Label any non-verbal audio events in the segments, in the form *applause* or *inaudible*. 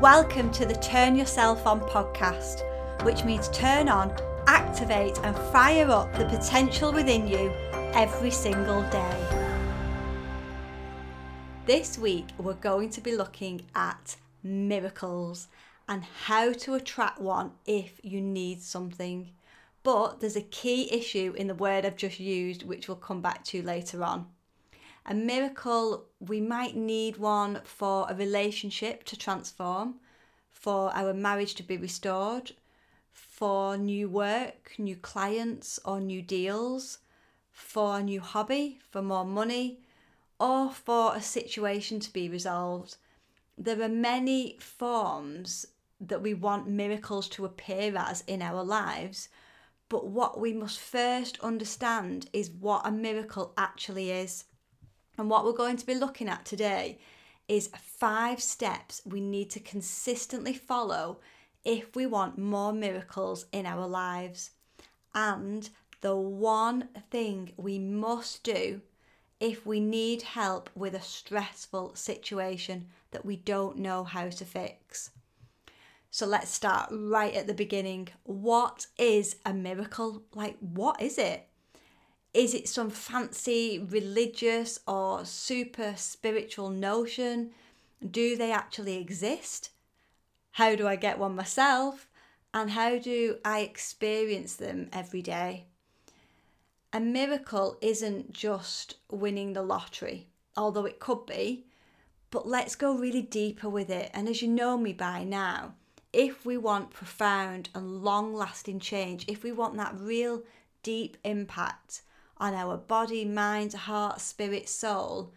Welcome to the Turn Yourself On podcast, which means turn on, activate, and fire up the potential within you every single day. This week, we're going to be looking at miracles and how to attract one if you need something. But there's a key issue in the word I've just used, which we'll come back to later on. A miracle, we might need one for a relationship to transform, for our marriage to be restored, for new work, new clients, or new deals, for a new hobby, for more money, or for a situation to be resolved. There are many forms that we want miracles to appear as in our lives, but what we must first understand is what a miracle actually is. And what we're going to be looking at today is five steps we need to consistently follow if we want more miracles in our lives. And the one thing we must do if we need help with a stressful situation that we don't know how to fix. So let's start right at the beginning. What is a miracle? Like, what is it? Is it some fancy religious or super spiritual notion? Do they actually exist? How do I get one myself? And how do I experience them every day? A miracle isn't just winning the lottery, although it could be, but let's go really deeper with it. And as you know me by now, if we want profound and long lasting change, if we want that real deep impact, on our body, mind, heart, spirit, soul.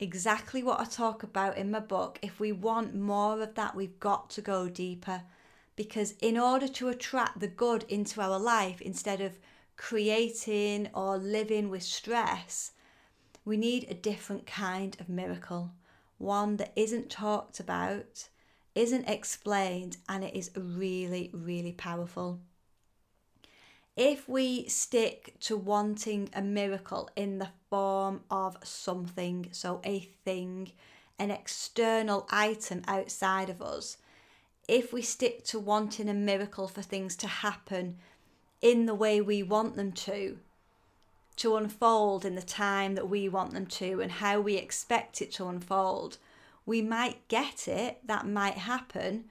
Exactly what I talk about in my book. If we want more of that, we've got to go deeper. Because in order to attract the good into our life, instead of creating or living with stress, we need a different kind of miracle. One that isn't talked about, isn't explained, and it is really, really powerful if we stick to wanting a miracle in the form of something, so a thing, an external item outside of us, if we stick to wanting a miracle for things to happen in the way we want them to, to unfold in the time that we want them to, and how we expect it to unfold, we might get it, that might happen,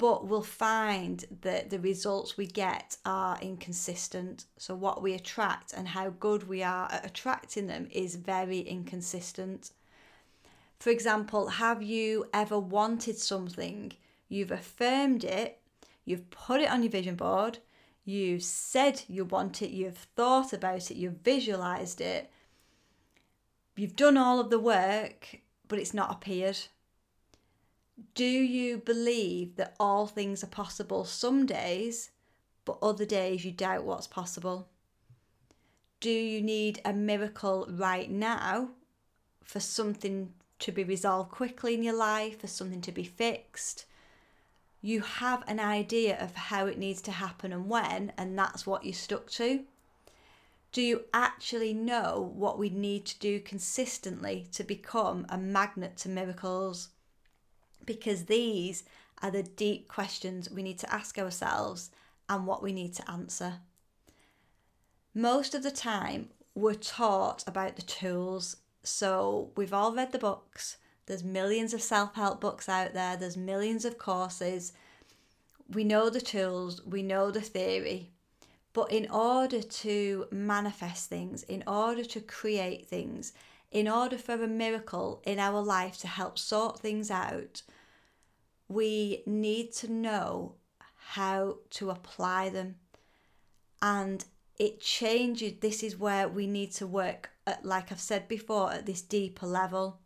but we'll find that the results we get are inconsistent. So, what we attract and how good we are at attracting them is very inconsistent. For example, have you ever wanted something? You've affirmed it, you've put it on your vision board, you've said you want it, you've thought about it, you've visualized it, you've done all of the work, but it's not appeared do you believe that all things are possible some days, but other days you doubt what's possible? Do you need a miracle right now for something to be resolved quickly in your life, for something to be fixed? You have an idea of how it needs to happen and when, and that's what you're stuck to. Do you actually know what we need to do consistently to become a magnet to miracles? Because these are the deep questions we need to ask ourselves and what we need to answer. Most of the time, we're taught about the tools. So we've all read the books. There's millions of self help books out there, there's millions of courses. We know the tools, we know the theory. But in order to manifest things, in order to create things, in order for a miracle in our life to help sort things out, we need to know how to apply them. And it changes. This is where we need to work, at, like I've said before, at this deeper level.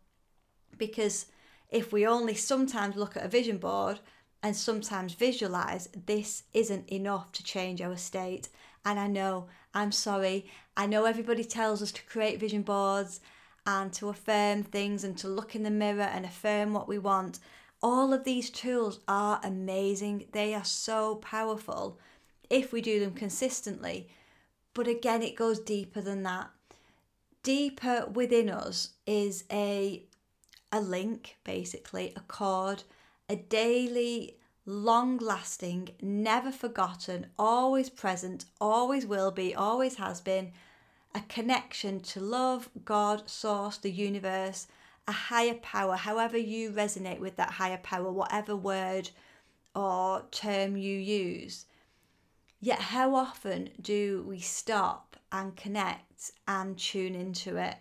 Because if we only sometimes look at a vision board and sometimes visualize, this isn't enough to change our state. And I know, I'm sorry, I know everybody tells us to create vision boards and to affirm things and to look in the mirror and affirm what we want. All of these tools are amazing. They are so powerful if we do them consistently. But again, it goes deeper than that. Deeper within us is a a link, basically, a cord, a daily, long lasting, never forgotten, always present, always will be, always has been, a connection to love, God, source, the universe, a higher power, however you resonate with that higher power, whatever word or term you use. Yet, how often do we stop and connect and tune into it?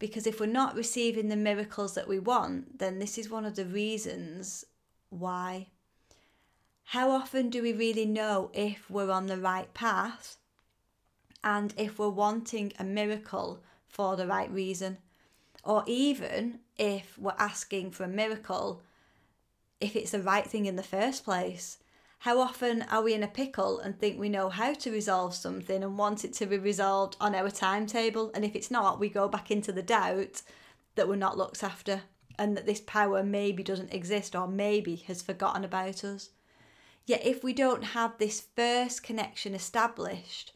Because if we're not receiving the miracles that we want, then this is one of the reasons why. How often do we really know if we're on the right path and if we're wanting a miracle for the right reason? Or even if we're asking for a miracle, if it's the right thing in the first place? How often are we in a pickle and think we know how to resolve something and want it to be resolved on our timetable? And if it's not, we go back into the doubt that we're not looked after and that this power maybe doesn't exist or maybe has forgotten about us. Yet, if we don't have this first connection established,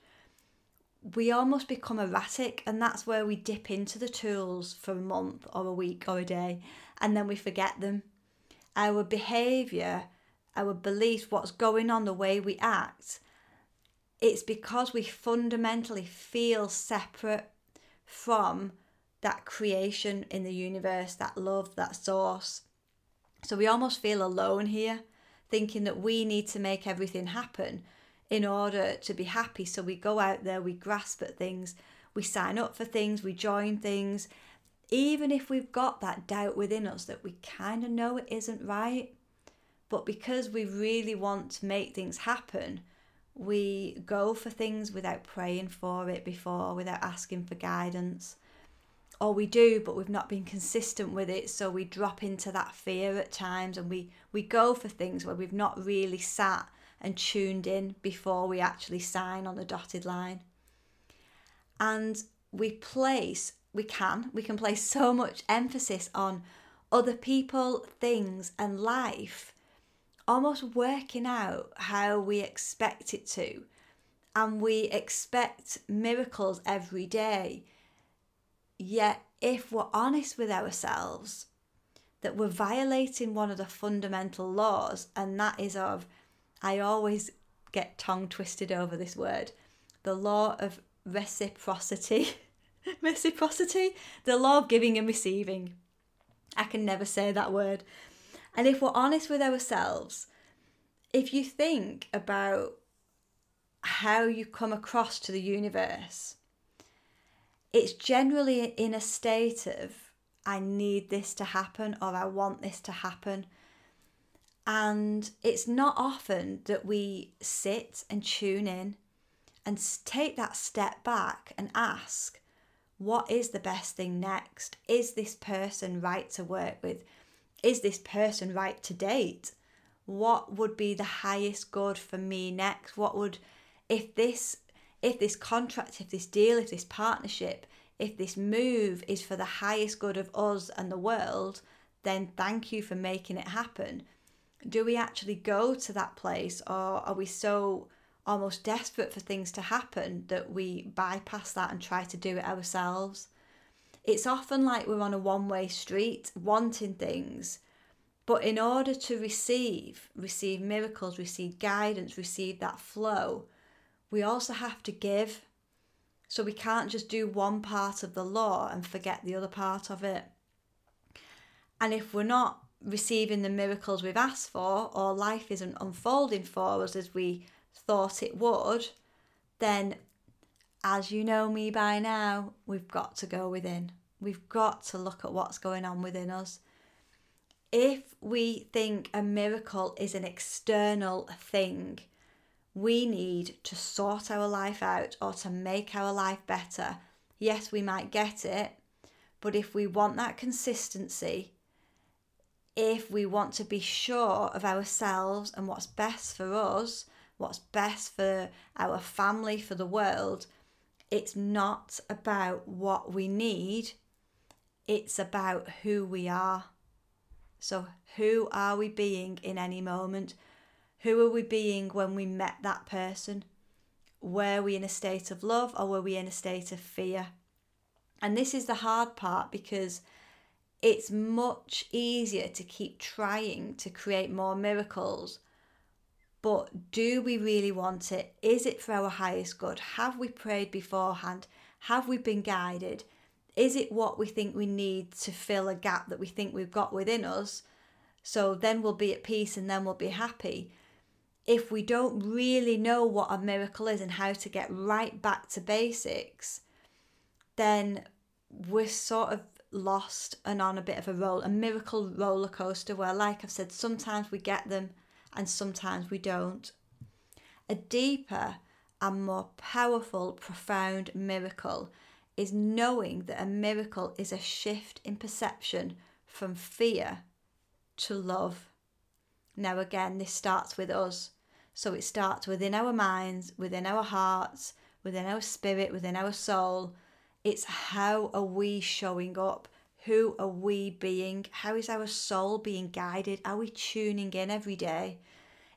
we almost become erratic, and that's where we dip into the tools for a month or a week or a day, and then we forget them. Our behaviour our beliefs, what's going on, the way we act, it's because we fundamentally feel separate from that creation in the universe, that love, that source. So we almost feel alone here, thinking that we need to make everything happen in order to be happy. So we go out there, we grasp at things, we sign up for things, we join things, even if we've got that doubt within us that we kind of know it isn't right. But because we really want to make things happen, we go for things without praying for it before, without asking for guidance. Or we do, but we've not been consistent with it, so we drop into that fear at times and we, we go for things where we've not really sat and tuned in before we actually sign on the dotted line. And we place, we can, we can place so much emphasis on other people, things, and life almost working out how we expect it to. And we expect miracles every day. Yet, if we're honest with ourselves, that we're violating one of the fundamental laws, and that is of, I always get tongue twisted over this word, the law of reciprocity. *laughs* reciprocity? The law of giving and receiving. I can never say that word. And if we're honest with ourselves, if you think about how you come across to the universe, it's generally in a state of, I need this to happen or I want this to happen. And it's not often that we sit and tune in and take that step back and ask, what is the best thing next? Is this person right to work with? is this person right to date? What would be the highest good for me next? What would if this if this contract, if this deal, if this partnership, if this move is for the highest good of us and the world, then thank you for making it happen. Do we actually go to that place or are we so almost desperate for things to happen that we bypass that and try to do it ourselves? it's often like we're on a one way street wanting things. But in order to receive, receive miracles, receive guidance, receive that flow, we also have to give. So we can't just do one part of the law and forget the other part of it. And if we're not receiving the miracles we've asked for, or life isn't unfolding for us as we thought it would, then as you know me by now, we've got to go within. We've got to look at what's going on within us. If we think a miracle is an external thing, we need to sort our life out or to make our life better. Yes, we might get it, but if we want that consistency, if we want to be sure of ourselves and what's best for us, what's best for our family, for the world, it's not about what we need, it's about who we are. So, who are we being in any moment? Who are we being when we met that person? Were we in a state of love or were we in a state of fear? And this is the hard part because it's much easier to keep trying to create more miracles. But do we really want it? Is it for our highest good? Have we prayed beforehand? Have we been guided? Is it what we think we need to fill a gap that we think we've got within us? So then we'll be at peace and then we'll be happy. If we don't really know what a miracle is and how to get right back to basics, then we're sort of lost and on a bit of a roll, a miracle roller coaster where, like I've said, sometimes we get them and sometimes we don't. A deeper and more powerful, profound miracle is knowing that a miracle is a shift in perception from fear to love. Now, again, this starts with us. So it starts within our minds, within our hearts, within our spirit, within our soul. It's how are we showing up? Who are we being? How is our soul being guided? Are we tuning in every day?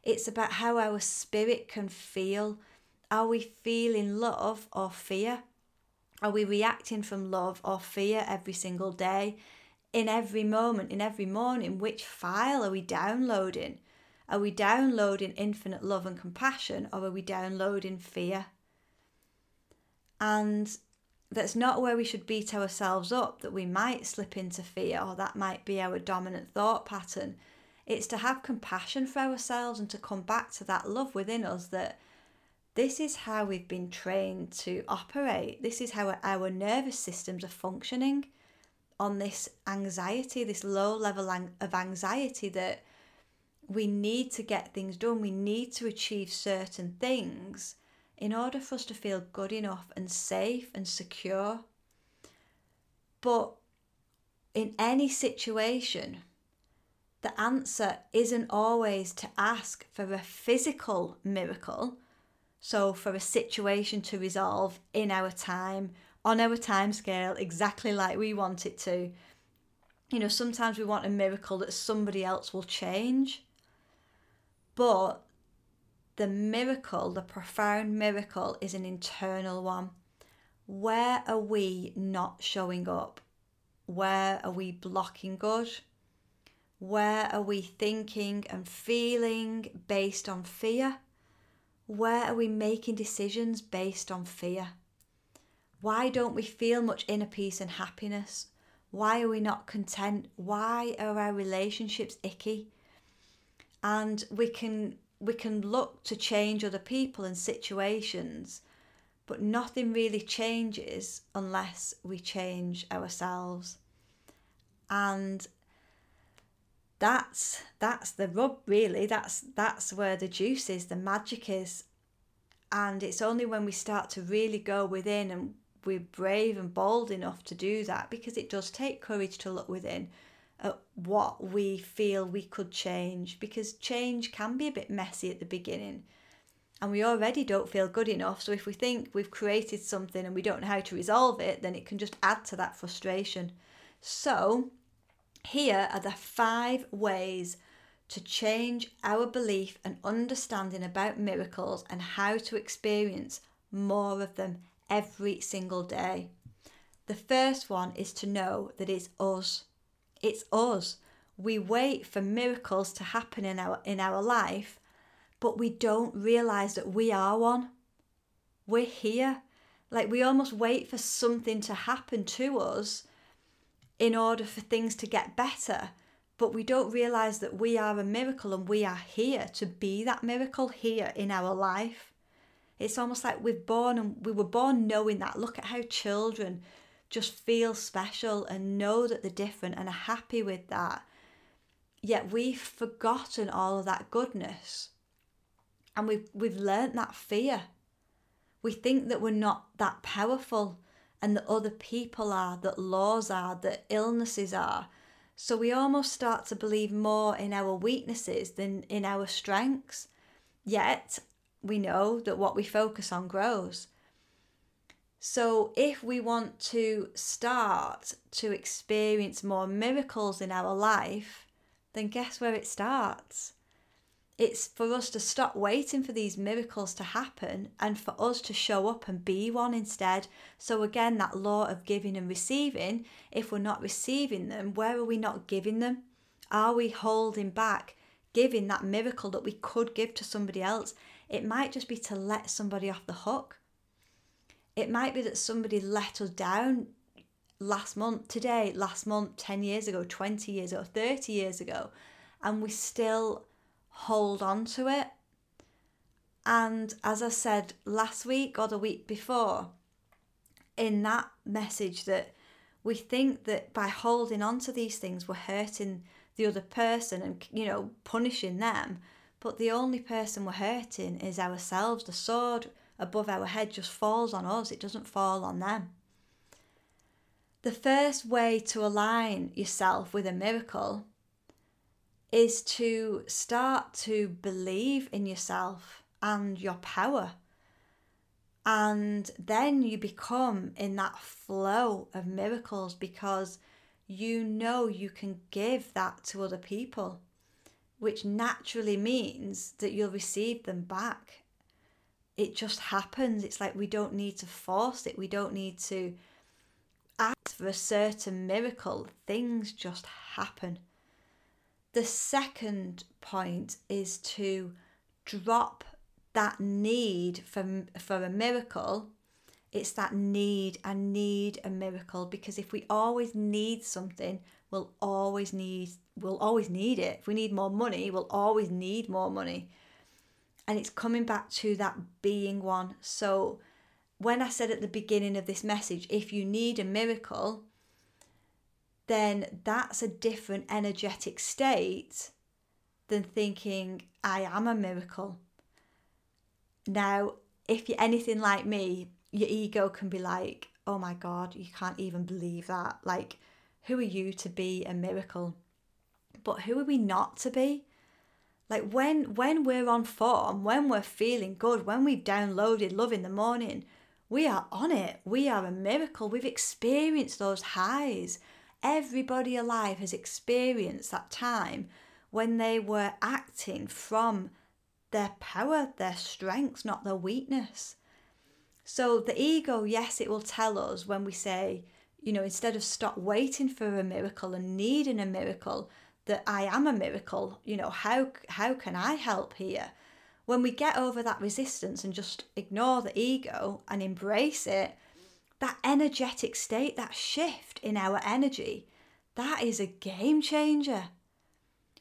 It's about how our spirit can feel. Are we feeling love or fear? Are we reacting from love or fear every single day? In every moment, in every morning, which file are we downloading? Are we downloading infinite love and compassion or are we downloading fear? And that's not where we should beat ourselves up that we might slip into fear or that might be our dominant thought pattern. It's to have compassion for ourselves and to come back to that love within us that this is how we've been trained to operate. This is how our nervous systems are functioning on this anxiety, this low level of anxiety that we need to get things done, we need to achieve certain things in order for us to feel good enough and safe and secure. But in any situation, the answer isn't always to ask for a physical miracle. So, for a situation to resolve in our time, on our time scale, exactly like we want it to. You know, sometimes we want a miracle that somebody else will change. But the miracle, the profound miracle, is an internal one. Where are we not showing up? Where are we blocking good? Where are we thinking and feeling based on fear? Where are we making decisions based on fear? Why don't we feel much inner peace and happiness? Why are we not content? Why are our relationships icky? And we can we can look to change other people and situations, but nothing really changes unless we change ourselves. And that's that's the rub really. That's that's where the juice is the magic is. And it's only when we start to really go within and we're brave and bold enough to do that because it does take courage to look within at what we feel we could change because change can be a bit messy at the beginning and we already don't feel good enough. So if we think we've created something and we don't know how to resolve it then it can just add to that frustration. So here are the five ways to change our belief and understanding about miracles and how to experience more of them every single day. The first one is to know that it's us it's us. We wait for miracles to happen in our in our life, but we don't realize that we are one. We're here. Like we almost wait for something to happen to us in order for things to get better, but we don't realize that we are a miracle and we are here to be that miracle here in our life. It's almost like we're born and we were born knowing that. Look at how children just feel special and know that they're different and are happy with that. Yet we've forgotten all of that goodness. And we've, we've learnt that fear. We think that we're not that powerful and that other people are, that laws are, that illnesses are. So we almost start to believe more in our weaknesses than in our strengths. Yet we know that what we focus on grows. So, if we want to start to experience more miracles in our life, then guess where it starts? It's for us to stop waiting for these miracles to happen and for us to show up and be one instead. So, again, that law of giving and receiving, if we're not receiving them, where are we not giving them? Are we holding back giving that miracle that we could give to somebody else? It might just be to let somebody off the hook. It might be that somebody let us down last month, today, last month, 10 years ago, 20 years ago, 30 years ago, and we still hold on to it. And as I said last week or the week before, in that message, that we think that by holding on to these things, we're hurting the other person and, you know, punishing them. But the only person we're hurting is ourselves. The sword above our head just falls on us, it doesn't fall on them. The first way to align yourself with a miracle is to start to believe in yourself and your power. And then you become in that flow of miracles because you know you can give that to other people, which naturally means that you'll receive them back. It just happens. It's like we don't need to force it, we don't need to ask for a certain miracle. Things just happen. The second point is to drop that need for, for a miracle. It's that need, I need a miracle because if we always need something, we'll always need we'll always need it. If we need more money, we'll always need more money. And it's coming back to that being one. So when I said at the beginning of this message, if you need a miracle, then that's a different energetic state than thinking, I am a miracle. Now, if you're anything like me, your ego can be like, oh my God, you can't even believe that. Like, who are you to be a miracle? But who are we not to be? Like when when we're on form, when we're feeling good, when we've downloaded love in the morning, we are on it. We are a miracle. We've experienced those highs. Everybody alive has experienced that time when they were acting from their power, their strength, not their weakness. So the ego, yes, it will tell us when we say, you know, instead of stop waiting for a miracle and needing a miracle, that I am a miracle, you know, how how can I help here? When we get over that resistance and just ignore the ego and embrace it, that energetic state, that shift in our energy, that is a game changer.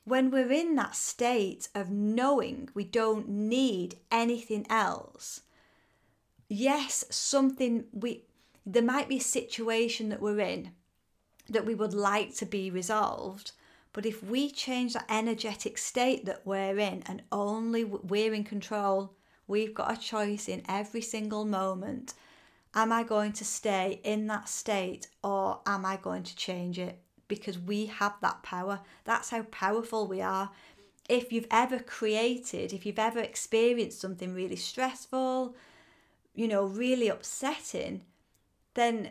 When we're in that state of knowing we don't need anything else, yes, something we there might be a situation that we're in that we would like to be resolved, but if we change that energetic state that we're in and only we're in control, we've got a choice in every single moment Am I going to stay in that state or am I going to change it? Because we have that power. That's how powerful we are. If you've ever created, if you've ever experienced something really stressful, you know, really upsetting, then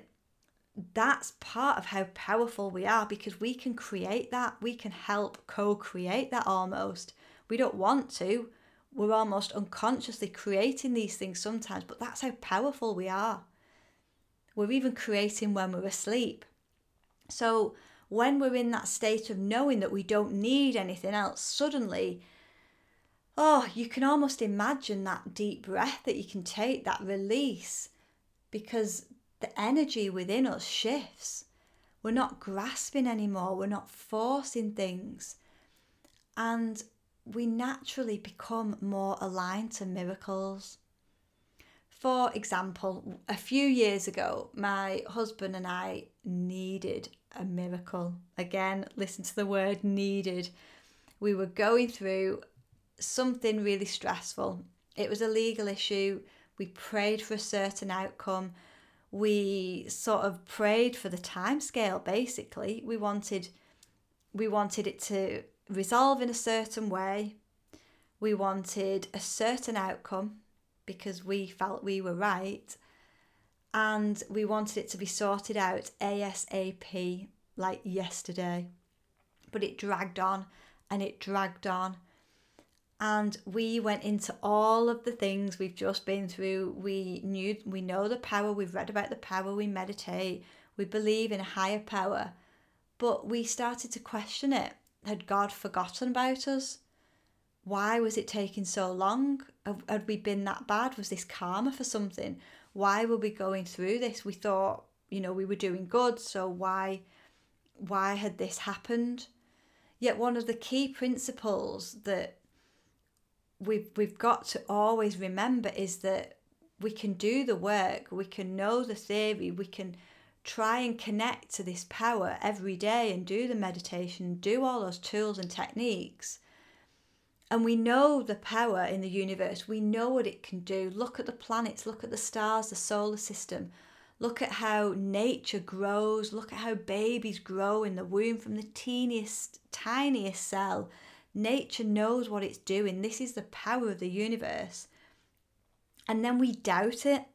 that's part of how powerful we are because we can create that. We can help co create that almost. We don't want to. We're almost unconsciously creating these things sometimes, but that's how powerful we are. We're even creating when we're asleep. So, when we're in that state of knowing that we don't need anything else, suddenly, oh, you can almost imagine that deep breath that you can take, that release, because the energy within us shifts. We're not grasping anymore, we're not forcing things. And we naturally become more aligned to miracles. For example, a few years ago, my husband and I needed a miracle. Again, listen to the word needed. We were going through something really stressful. It was a legal issue. We prayed for a certain outcome. We sort of prayed for the time scale basically. We wanted we wanted it to resolve in a certain way. We wanted a certain outcome because we felt we were right and we wanted it to be sorted out ASAP like yesterday. But it dragged on and it dragged on. And we went into all of the things we've just been through. We knew, we know the power, we've read about the power, we meditate, we believe in a higher power, but we started to question it. Had God forgotten about us? Why was it taking so long? Had we been that bad? Was this karma for something? Why were we going through this? We thought, you know, we were doing good, so why why had this happened? Yet one of the key principles that we've we've got to always remember is that we can do the work, we can know the theory, we can try and connect to this power every day and do the meditation, do all those tools and techniques. And we know the power in the universe, we know what it can do. Look at the planets, look at the stars, the solar system. Look at how nature grows. Look at how babies grow in the womb from the teeniest, tiniest cell Nature knows what it's doing. This is the power of the universe. And then we doubt it.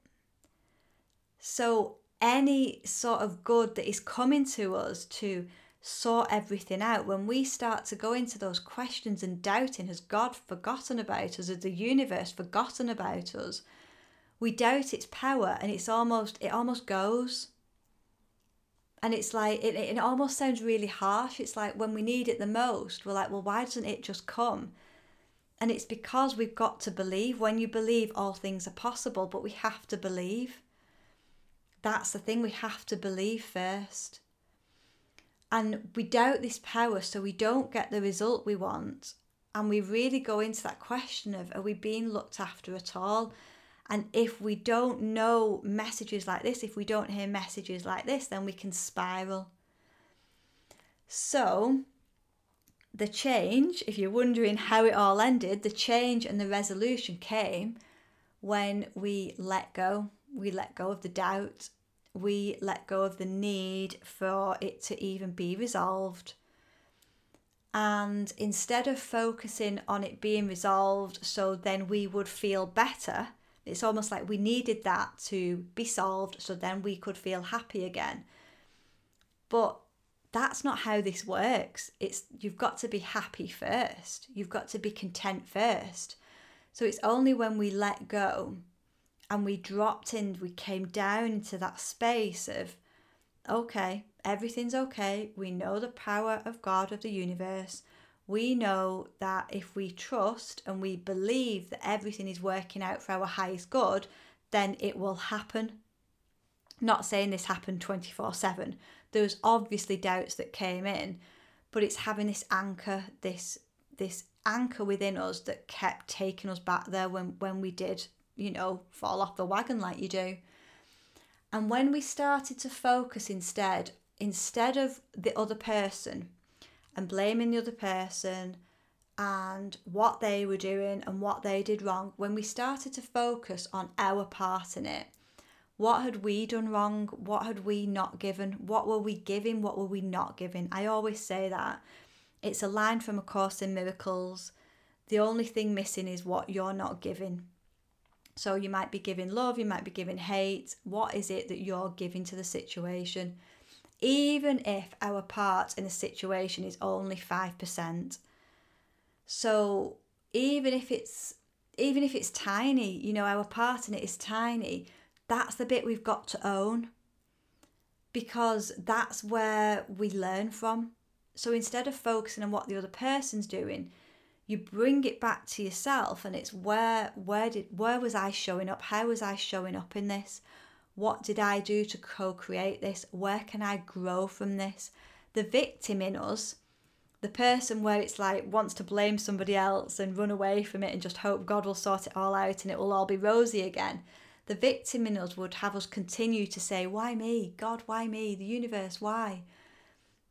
So, any sort of good that is coming to us to sort everything out, when we start to go into those questions and doubting, has God forgotten about us? Has the universe forgotten about us? We doubt its power and it's almost, it almost goes and it's like it, it almost sounds really harsh. It's like when we need it the most we're like well why doesn't it just come? And it's because we've got to believe. When you believe all things are possible but we have to believe. That's the thing we have to believe first. And we doubt this power so we don't get the result we want. And we really go into that question of are we being looked after at all and if we don't know messages like this, if we don't hear messages like this, then we can spiral. So, the change, if you're wondering how it all ended, the change and the resolution came when we let go. We let go of the doubt. We let go of the need for it to even be resolved. And instead of focusing on it being resolved so then we would feel better, it's almost like we needed that to be solved so then we could feel happy again. But that's not how this works. It's you've got to be happy first. You've got to be content first. So it's only when we let go and we dropped in, we came down into that space of okay, everything's okay. We know the power of God of the universe we know that if we trust and we believe that everything is working out for our highest good, then it will happen. Not saying this happened 24 7. There was obviously doubts that came in, but it's having this anchor, this this anchor within us that kept taking us back there when, when we did, you know, fall off the wagon like you do. And when we started to focus instead, instead of the other person, and blaming the other person and what they were doing and what they did wrong, when we started to focus on our part in it, what had we done wrong? What had we not given? What were we giving? What were we not giving? I always say that. It's a line from A Course in Miracles. The only thing missing is what you're not giving. So you might be giving love, you might be giving hate. What is it that you're giving to the situation? Even if our part in a situation is only 5%. So even if it's even if it's tiny, you know, our part in it is tiny, that's the bit we've got to own because that's where we learn from. So instead of focusing on what the other person's doing, you bring it back to yourself and it's where where did where was I showing up? How was I showing up in this? What did I do to co create this? Where can I grow from this? The victim in us, the person where it's like wants to blame somebody else and run away from it and just hope God will sort it all out and it will all be rosy again. The victim in us would have us continue to say, Why me? God, why me? The universe, why?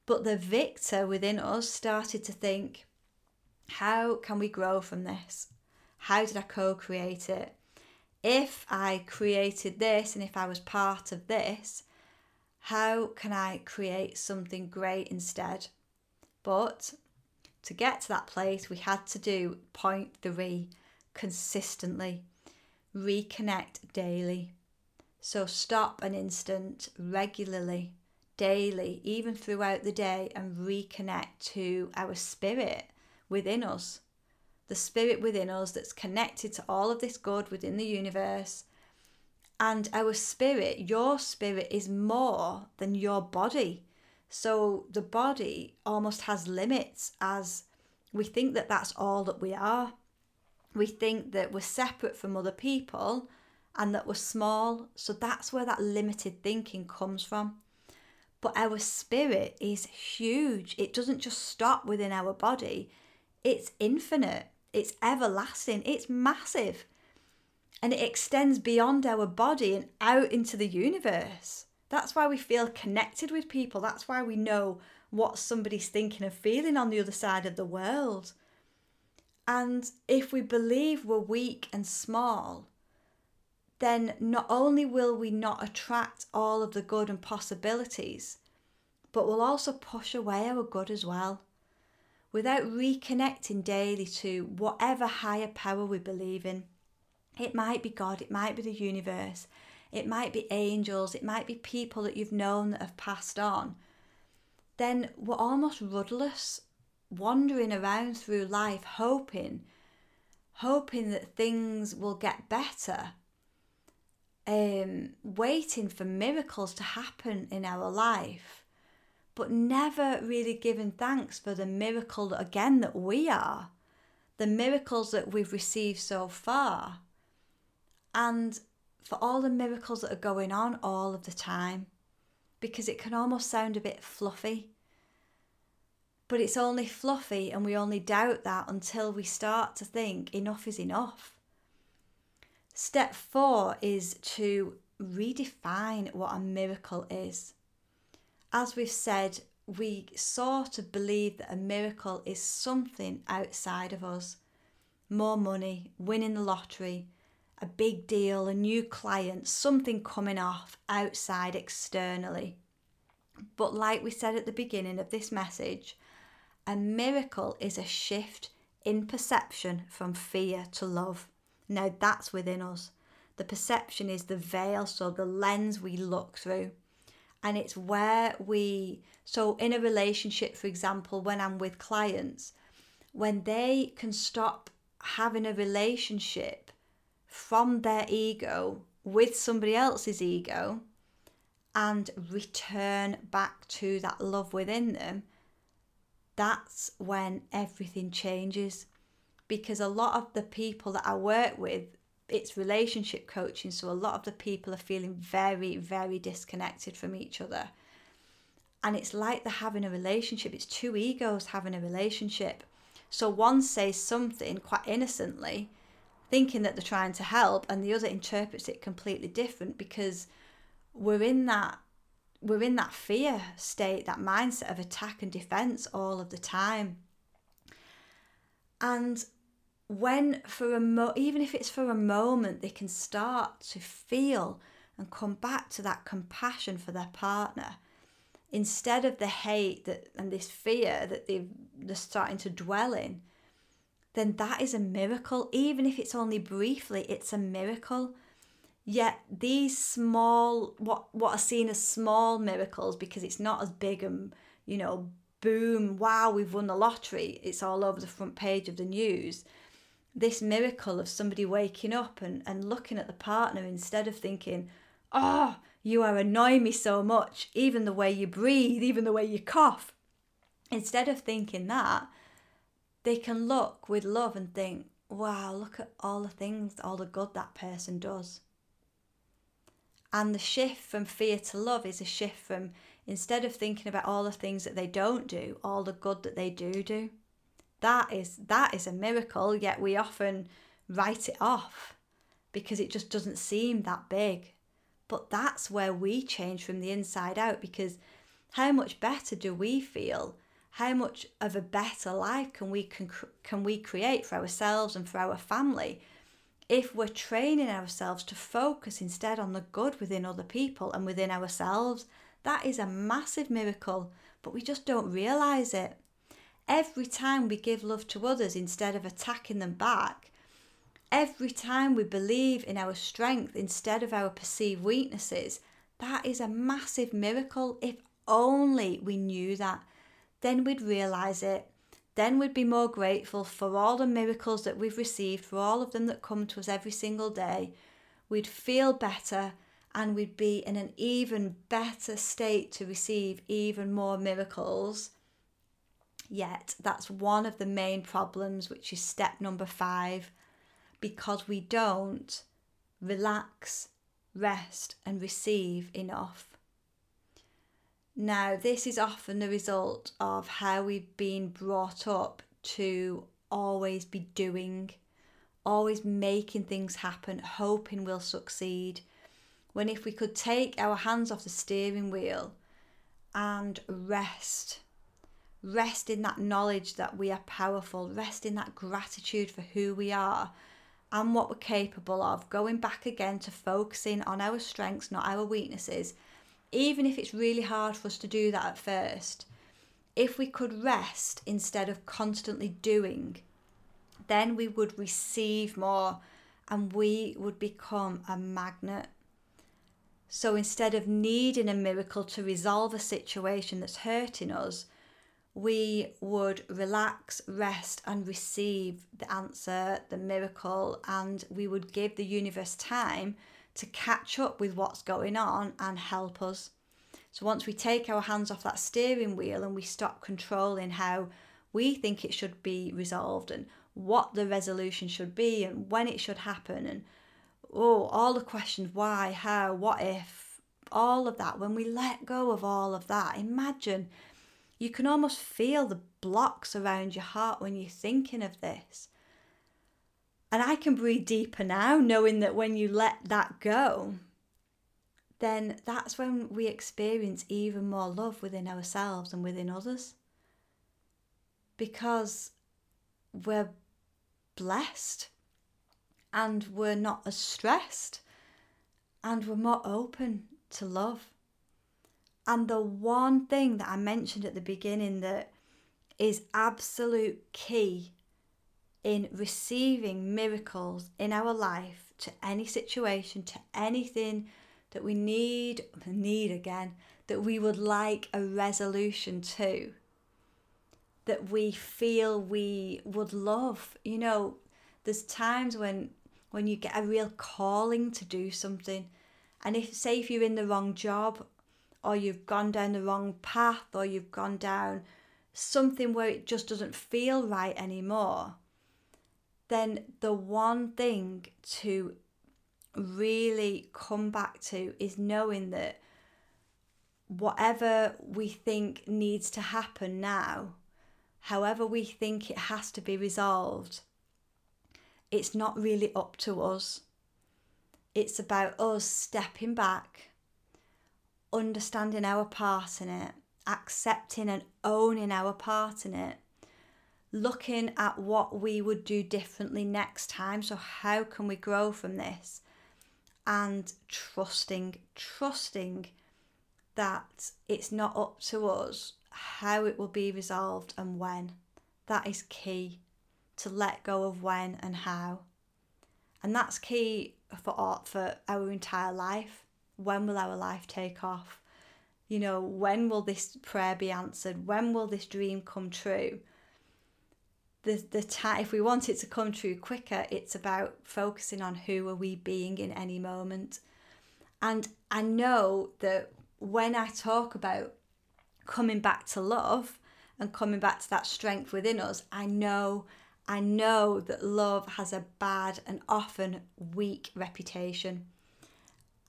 But the victor within us started to think, How can we grow from this? How did I co create it? If I created this and if I was part of this, how can I create something great instead? But to get to that place, we had to do point three consistently, reconnect daily. So stop an instant regularly, daily, even throughout the day, and reconnect to our spirit within us the spirit within us that's connected to all of this good within the universe. And our spirit, your spirit, is more than your body. So the body almost has limits as we think that that's all that we are. We think that we're separate from other people and that we're small. So that's where that limited thinking comes from. But our spirit is huge. It doesn't just stop within our body, it's infinite, it's everlasting, it's massive. And it extends beyond our body and out into the universe. That's why we feel connected with people. That's why we know what somebody's thinking and feeling on the other side of the world. And if we believe we're weak and small, then not only will we not attract all of the good and possibilities, but we'll also push away our good as well. Without reconnecting daily to whatever higher power we believe in. It might be God, it might be the universe, it might be angels, it might be people that you've known that have passed on. Then we're almost rudderless, wandering around through life, hoping, hoping that things will get better um, waiting for miracles to happen in our life, but never really giving thanks for the miracle again that we are, the miracles that we've received so far, and for all the miracles that are going on all of the time, because it can almost sound a bit fluffy. But it's only fluffy, and we only doubt that until we start to think enough is enough Step four is to redefine what a miracle is. As we've said, we sort of believe that a miracle is something outside of us more money, winning the lottery, a big deal, a new client, something coming off outside externally. But, like we said at the beginning of this message, a miracle is a shift in perception from fear to love. Now that's within us. The perception is the veil, so the lens we look through. And it's where we, so in a relationship, for example, when I'm with clients, when they can stop having a relationship from their ego with somebody else's ego and return back to that love within them, that's when everything changes. Because a lot of the people that I work with, it's relationship coaching. So a lot of the people are feeling very, very disconnected from each other. And it's like they're having a relationship, it's two egos having a relationship. So one says something quite innocently, thinking that they're trying to help, and the other interprets it completely different because we're in that we're in that fear state, that mindset of attack and defense all of the time. And when for a mo even if it's for a moment they can start to feel and come back to that compassion for their partner. Instead of the hate that and this fear that they've they're starting to dwell in then that is a miracle even if it's only briefly it's a miracle. Yet these small what what are seen as small miracles because it's not as big and you know boom wow we've won the lottery it's all over the front page of the news this miracle of somebody waking up and, and looking at the partner instead of thinking, oh, you are annoying me so much, even the way you breathe, even the way you cough. Instead of thinking that, they can look with love and think, wow, look at all the things, all the good that person does. And the shift from fear to love is a shift from instead of thinking about all the things that they don't do, all the good that they do do that is that is a miracle yet we often write it off because it just doesn't seem that big. But that's where we change from the inside out because how much better do we feel? How much of a better life can we can, can we create for ourselves and for our family if we're training ourselves to focus instead on the good within other people and within ourselves? That is a massive miracle but we just don't realize it every time we give love to others instead of attacking them back, every time we believe in our strength instead of our perceived weaknesses, that is a massive miracle. If only we knew that, then we'd realize it. then we'd be more grateful for all the miracles that we've received, for all of them that come to us every single day. We'd feel better and we'd be in an even better state to receive even more miracles. Yet, that's one of the main problems, which is step number five, because we don't relax, rest, and receive enough. Now, this is often the result of how we've been brought up to always be doing, always making things happen, hoping we'll succeed. When if we could take our hands off the steering wheel and rest, rest in that knowledge that we are powerful, rest in that gratitude for who we are and what we're capable of, going back again to focusing on our strengths, not our weaknesses even if it's really hard for us to do that at first, if we could rest instead of constantly doing, then we would receive more and we would become a magnet. So instead of needing a miracle to resolve a situation that's hurting us, we would relax, rest, and receive the answer, the miracle, and we would give the universe time to catch up with what's going on and help us. So once we take our hands off that steering wheel and we stop controlling how we think it should be resolved and what the resolution should be and when it should happen and oh all the questions why how what if all of that when we let go of all of that imagine you can almost feel the blocks around your heart when you're thinking of this and I can breathe deeper now, knowing that when you let that go, then that's when we experience even more love within ourselves and within others. Because we're blessed and we're not as stressed and we're more open to love. And the one thing that I mentioned at the beginning that is absolute key in receiving miracles in our life to any situation, to anything that we need, need again, that we would like a resolution to, that we feel we would love. You know, there's times when when you get a real calling to do something, and if say if you're in the wrong job, or you've gone down the wrong path, or you've gone down something where it just doesn't feel right anymore then the one thing to really come back to is knowing that whatever we think needs to happen now, however we think it has to be resolved, it's not really up to us. It's about us stepping back, understanding our part in it, accepting and owning our part in it, looking at what we would do differently next time. So, how can we grow from this? And trusting, trusting that it's not up to us how it will be resolved and when. That is key to let go of when and how. And that's key for art for our entire life. When will our life take off? You know, when will this prayer be answered? When will this dream come true? the the time if we want it to come true quicker it's about focusing on who are we being in any moment and i know that when i talk about coming back to love and coming back to that strength within us i know i know that love has a bad and often weak reputation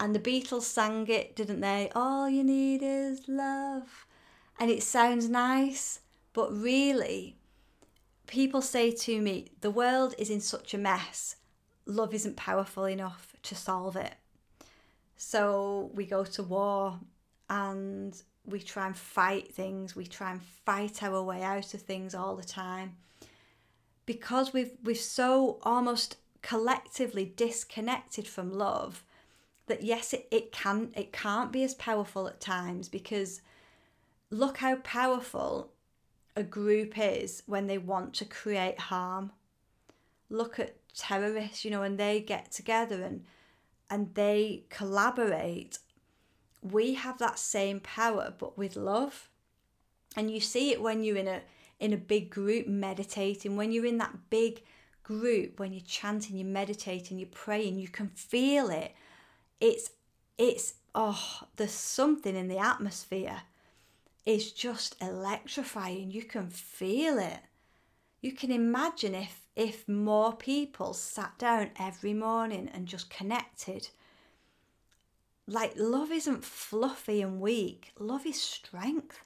and the beatles sang it didn't they all you need is love and it sounds nice but really people say to me, the world is in such a mess, love isn't powerful enough to solve it. So we go to war and we try and fight things, we try and fight our way out of things all the time. Because we've we've so almost collectively disconnected from love that yes it, it can it can't be as powerful at times because look how powerful a group is when they want to create harm. Look at terrorists, you know, and they get together and and they collaborate. We have that same power but with love. And you see it when you're in a in a big group meditating, when you're in that big group, when you're chanting, you're meditating, you're praying, you can feel it. It's, it's, oh, there's something in the atmosphere. It's just electrifying. You can feel it. You can imagine if if more people sat down every morning and just connected. Like, love isn't fluffy and weak, love is strength.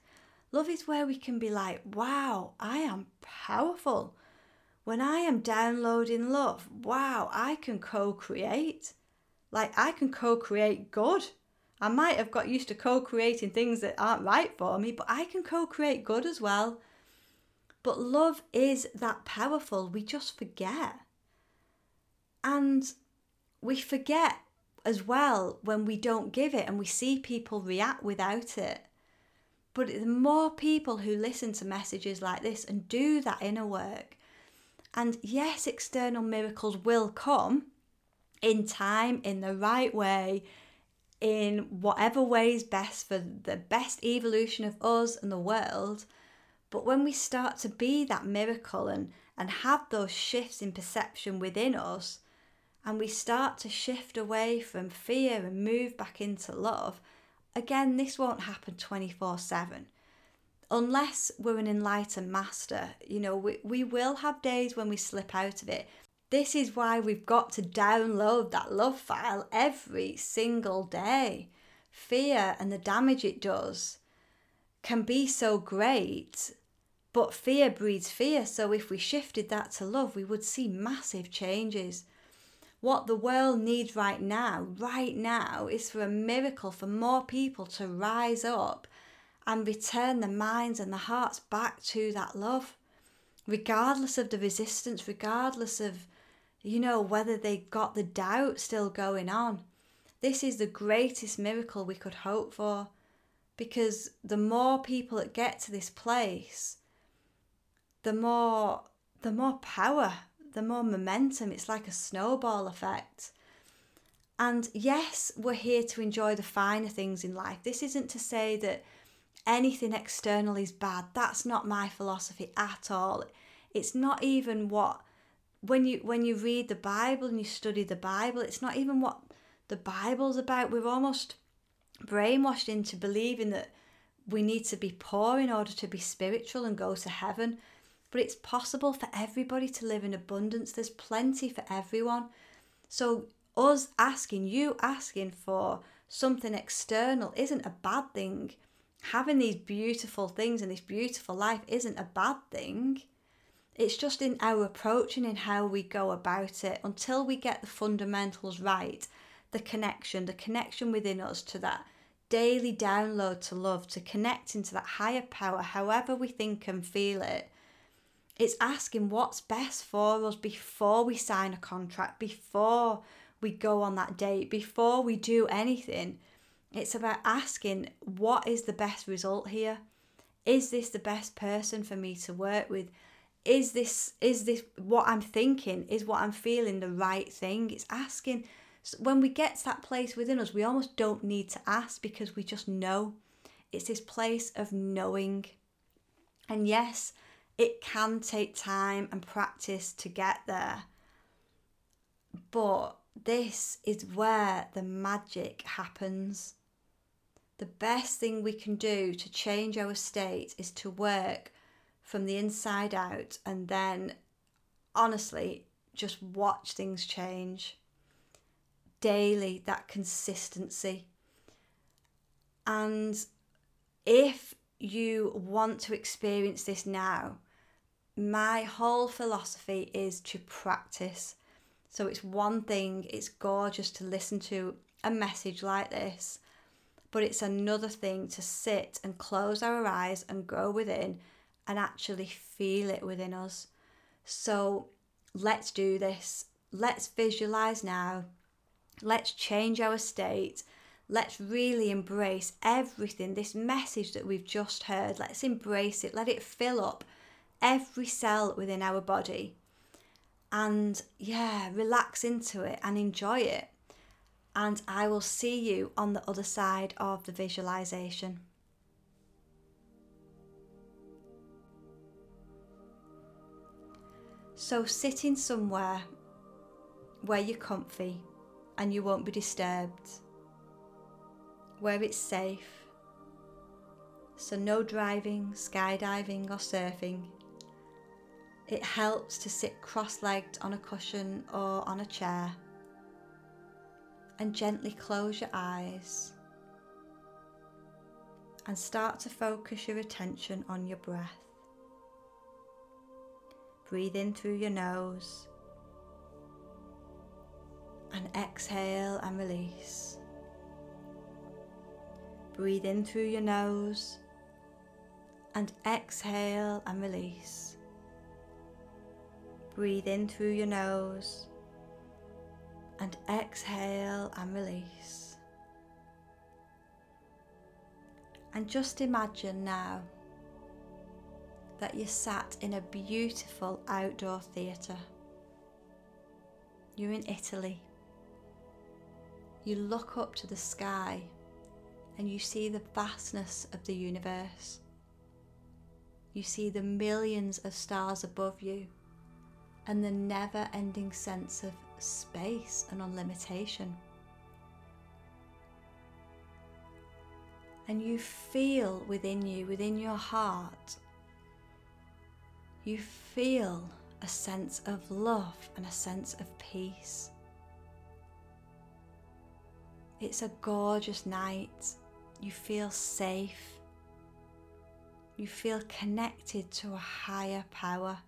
Love is where we can be like, wow, I am powerful. When I am downloading love, wow, I can co create. Like, I can co create good. I might have got used to co creating things that aren't right for me, but I can co create good as well. But love is that powerful, we just forget. And we forget as well when we don't give it and we see people react without it. But the more people who listen to messages like this and do that inner work, and yes, external miracles will come in time, in the right way, in whatever way is best for the best evolution of us and the world. But when we start to be that miracle and, and have those shifts in perception within us, and we start to shift away from fear and move back into love, again, this won't happen 24 7. Unless we're an enlightened master, you know, we, we will have days when we slip out of it. This is why we've got to download that love file every single day. Fear and the damage it does can be so great but fear breeds fear, so if we shifted that to love, we would see massive changes. What the world needs right now, right now, is for a miracle for more people to rise up and return the minds and the hearts back to that love, regardless of the resistance, regardless of, you know, whether they got the doubt still going on. This is the greatest miracle we could hope for because the more people that get to this place, the more the more power, the more momentum. It's like a snowball effect. And yes, we're here to enjoy the finer things in life. This isn't to say that anything external is bad. That's not my philosophy at all. It's not even what when you when you read the Bible and you study the Bible, it's not even what the Bible's about. We're almost brainwashed into believing that we need to be poor in order to be spiritual and go to heaven but it's possible for everybody to live in abundance. There's plenty for everyone. So, us asking, you asking for something external isn't a bad thing. Having these beautiful things and this beautiful life isn't a bad thing. It's just in our approach and in how we go about it until we get the fundamentals right the connection, the connection within us to that daily download to love, to connect into that higher power, however we think and feel it it's asking what's best for us before we sign a contract, before we go on that date, before we do anything. It's about asking what is the best result here? Is this the best person for me to work with? Is this is this what I'm thinking? Is what I'm feeling the right thing? It's asking when we get to that place within us, we almost don't need to ask because we just know. It's this place of knowing. And yes, it can take time and practice to get there. But this is where the magic happens. The best thing we can do to change our state is to work from the inside out and then, honestly, just watch things change. Daily, that consistency. And if you want to experience this now, my whole philosophy is to practice. So it's one thing, it's gorgeous to listen to a message like this, but it's another thing to sit and close our eyes and go within and actually feel it within us. So let's do this. Let's visualize now. Let's change our state let's really embrace everything, this message that we've just heard. Let's embrace it, let it fill up every cell within our body. And yeah, relax into it and enjoy it. And I will see you on the other side of the visualization. So, sitting somewhere where you're comfy and you won't be disturbed, where it's safe. So, no driving, skydiving, or surfing. It helps to sit cross legged on a cushion or on a chair and gently close your eyes and start to focus your attention on your breath. Breathe in through your nose and exhale and release. Breathe in through your nose and exhale and release. Breathe in through your nose and exhale and release. And just imagine now that you're sat in a beautiful outdoor theatre. You're in Italy. You look up to the sky and you see the vastness of the universe. You see the millions of stars above you and the never ending sense of space and unlimitation. And you feel within you, within your heart, you feel a sense of love and a sense of peace. It's a gorgeous night. You feel safe. You feel connected to a higher power.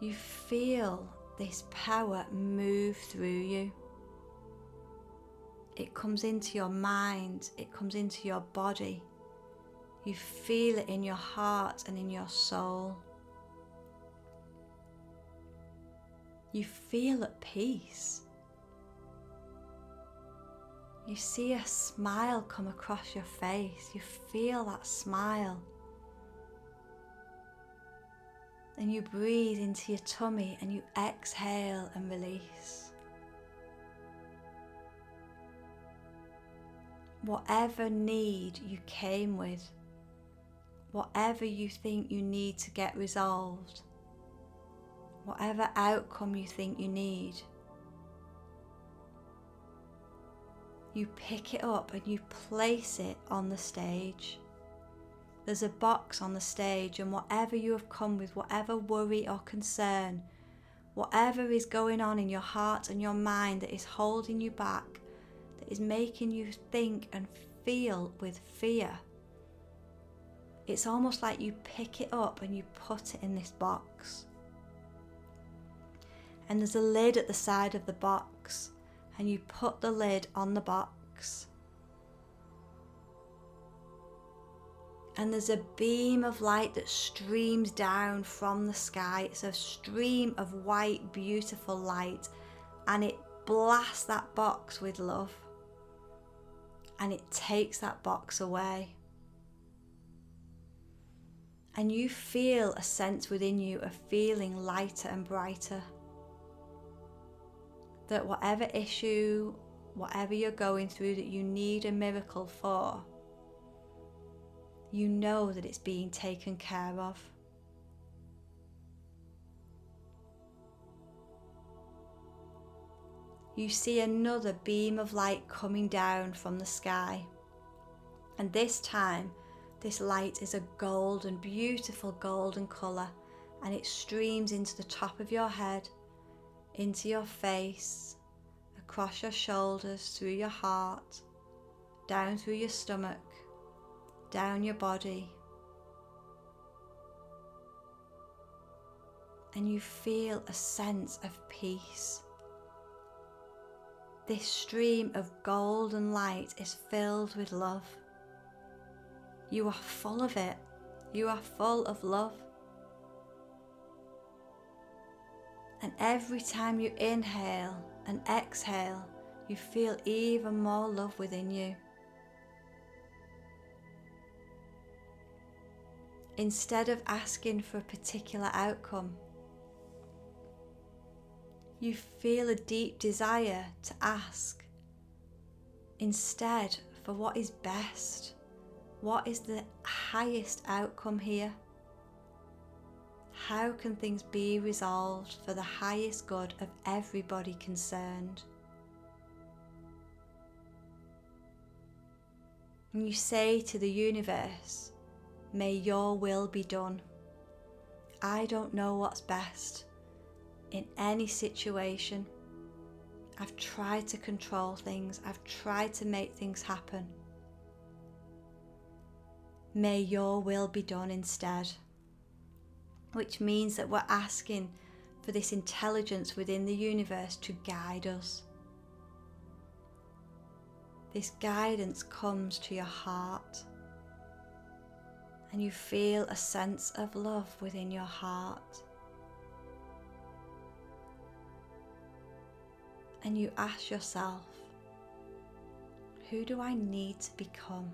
You feel this power move through you. It comes into your mind, it comes into your body. You feel it in your heart and in your soul. You feel at peace. You see a smile come across your face. You feel that smile. And you breathe into your tummy and you exhale and release. Whatever need you came with, whatever you think you need to get resolved, whatever outcome you think you need, you pick it up and you place it on the stage. There's a box on the stage, and whatever you have come with, whatever worry or concern, whatever is going on in your heart and your mind that is holding you back, that is making you think and feel with fear, it's almost like you pick it up and you put it in this box. And there's a lid at the side of the box, and you put the lid on the box. and there's a beam of light that streams down from the sky. It's a stream of white, beautiful light, and it blasts that box with love and it takes that box away. And you feel a sense within you of feeling lighter and brighter. That whatever issue, whatever you're going through that you need a miracle for, you know that it's being taken care of. You see another beam of light coming down from the sky. And this time, this light is a golden, beautiful golden colour, and it streams into the top of your head, into your face, across your shoulders, through your heart, down through your stomach, down your body. And you feel a sense of peace. This stream of golden light is filled with love. You are full of it. You are full of love. And every time you inhale and exhale, you feel even more love within you. instead of asking for a particular outcome. You feel a deep desire to ask instead for what is best, what is the highest outcome here. how can things be resolved for the highest good of everybody concerned? And you say to the universe, May your will be done. I don't know what's best in any situation. I've tried to control things, I've tried to make things happen. May your will be done instead. Which means that we're asking for this intelligence within the universe to guide us. This guidance comes to your heart, and you feel a sense of love within your heart. And you ask yourself, who do I need to become?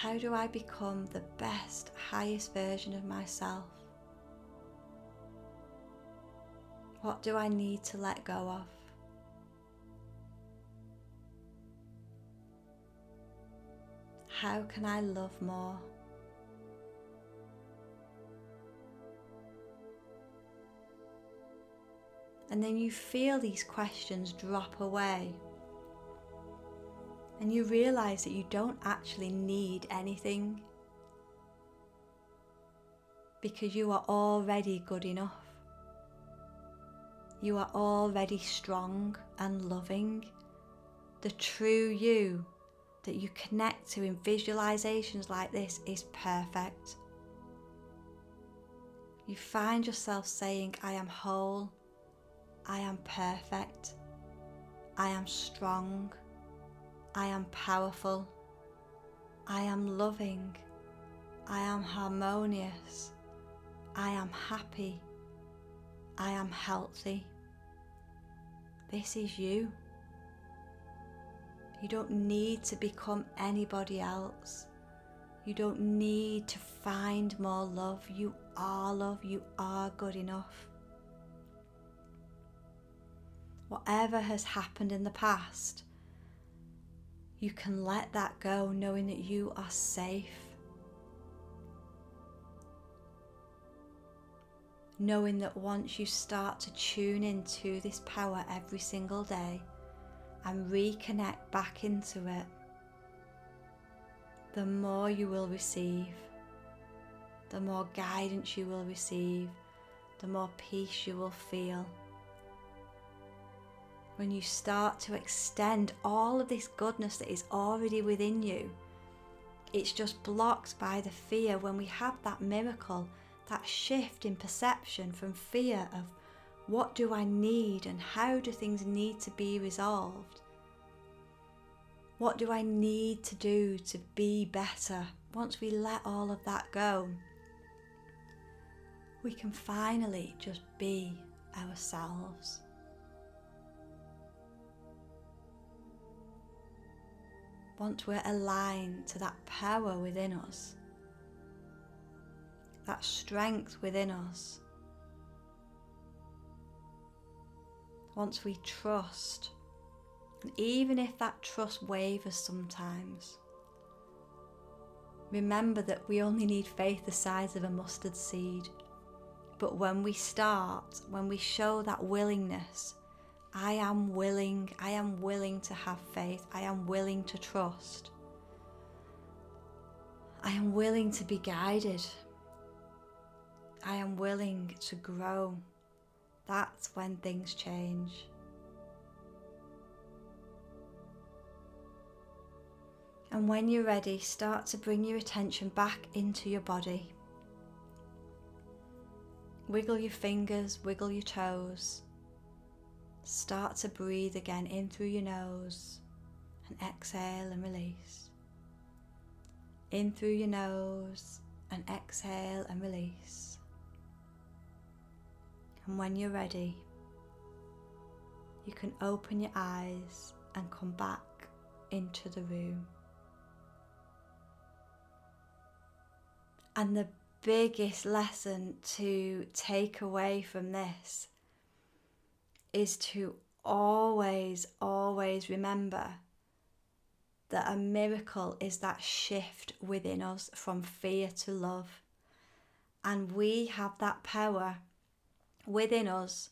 How do I become the best, highest version of myself? What do I need to let go of? How can I love more? And then you feel these questions drop away. And you realize that you don't actually need anything because you are already good enough. You are already strong and loving. The true you that you connect to in visualizations like this is perfect. You find yourself saying, I am whole, I am perfect, I am strong, I am powerful, I am loving, I am harmonious, I am happy, I am healthy. This is you. You don't need to become anybody else. You don't need to find more love. You are love. You are good enough. Whatever has happened in the past, you can let that go knowing that you are safe. Knowing that once you start to tune into this power every single day, and reconnect back into it, the more you will receive, the more guidance you will receive, the more peace you will feel. When you start to extend all of this goodness that is already within you, it's just blocked by the fear when we have that miracle, that shift in perception from fear of what do I need and how do things need to be resolved? What do I need to do to be better? Once we let all of that go, we can finally just be ourselves. Once we're aligned to that power within us, that strength within us, once we trust, and even if that trust wavers sometimes, remember that we only need faith the size of a mustard seed. But when we start, when we show that willingness, I am willing, I am willing to have faith, I am willing to trust, I am willing to be guided, I am willing to grow that's when things change. And when you're ready, start to bring your attention back into your body. Wiggle your fingers, wiggle your toes. Start to breathe again in through your nose and exhale and release. In through your nose and exhale and release. And when you're ready, you can open your eyes and come back into the room. And the biggest lesson to take away from this is to always, always remember that a miracle is that shift within us from fear to love. And we have that power within us.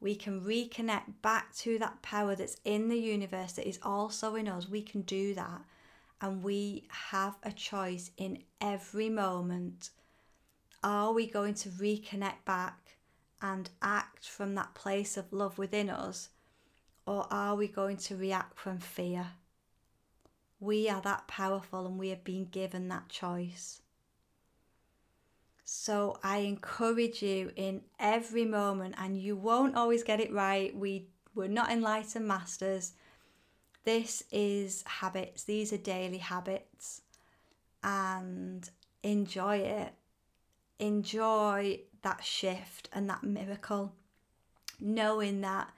We can reconnect back to that power that's in the universe that is also in us. We can do that. And we have a choice in every moment. Are we going to reconnect back and act from that place of love within us? Or are we going to react from fear? We are that powerful and we have been given that choice. So I encourage you in every moment, and you won't always get it right. We, we're not enlightened masters. This is habits, these are daily habits, and enjoy it. Enjoy that shift and that miracle, knowing that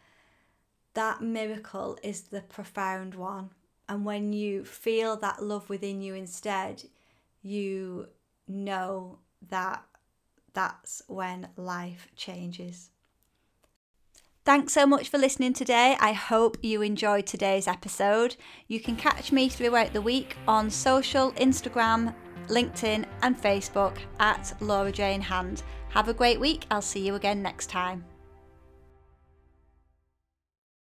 that miracle is the profound one and when you feel that love within you instead, you know that that's when life changes. Thanks so much for listening today. I hope you enjoyed today's episode. You can catch me throughout the week on social, Instagram, LinkedIn, and Facebook at Laura Jane Hand. Have a great week. I'll see you again next time.